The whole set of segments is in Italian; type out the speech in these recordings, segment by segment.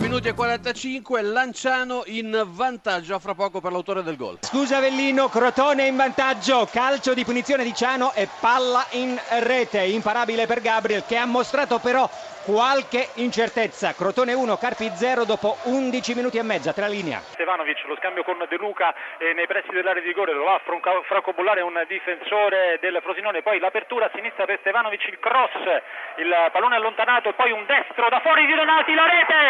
minuti e 45, Lanciano in vantaggio, fra poco per l'autore del gol. Scusa Avellino, Crotone in vantaggio, calcio di punizione di Ciano e palla in rete, imparabile per Gabriel che ha mostrato però qualche incertezza. Crotone 1, Carpi 0 dopo 11 minuti e mezza, tra linea. Stevanovic, lo scambio con De Luca eh, nei pressi dell'area di rigore, lo va a francobullare un difensore del Frosinone, poi l'apertura a sinistra per Stevanovic, il cross, il pallone allontanato e poi un destro da fuori di Donati, la rete,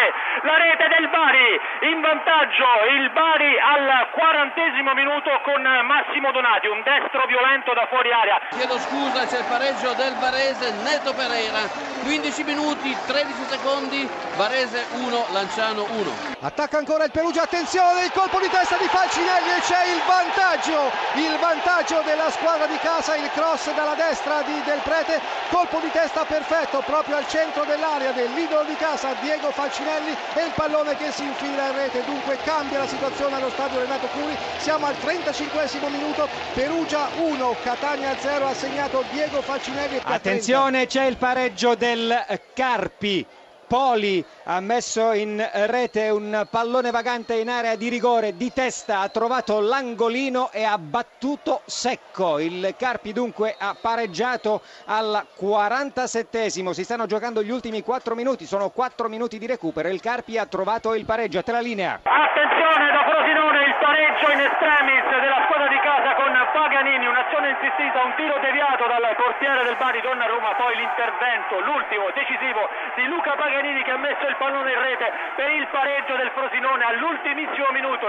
la rete del Bari, in vantaggio il Bari al quarantesimo minuto con Massimo Donati, un destro violento da fuori area. Chiedo scusa, c'è il pareggio del Varese, Neto Pereira, 15 minuti minuti 13 secondi Varese 1 Lanciano 1 attacca ancora il Perugia attenzione il colpo di testa di Falcinelli e c'è il vantaggio il vantaggio della squadra di casa il cross dalla destra di Del Prete colpo di testa perfetto proprio al centro dell'area dell'idolo di casa Diego Falcinelli e il pallone che si infila in rete dunque cambia la situazione allo stadio Renato Curi siamo al 35 minuto Perugia 1 Catania 0 ha segnato Diego Falcinelli attenzione c'è il pareggio del Car Carpi. Poli ha messo in rete un pallone vagante in area di rigore di testa, ha trovato l'angolino e ha battuto secco. Il Carpi dunque ha pareggiato al 47esimo. Si stanno giocando gli ultimi 4 minuti, sono 4 minuti di recupero. Il Carpi ha trovato il pareggio. A te la linea. Attenzione da Frosinone, il pareggio in estremis della squadra di casa con Paganini, un'azione insistita, un tiro deviato dal portiere del Bari Donnarumma, poi l'intervento, l'ultimo decisivo di Luca Paganini che ha messo il pallone in rete per il pareggio del Frosinone all'ultimissimo minuto.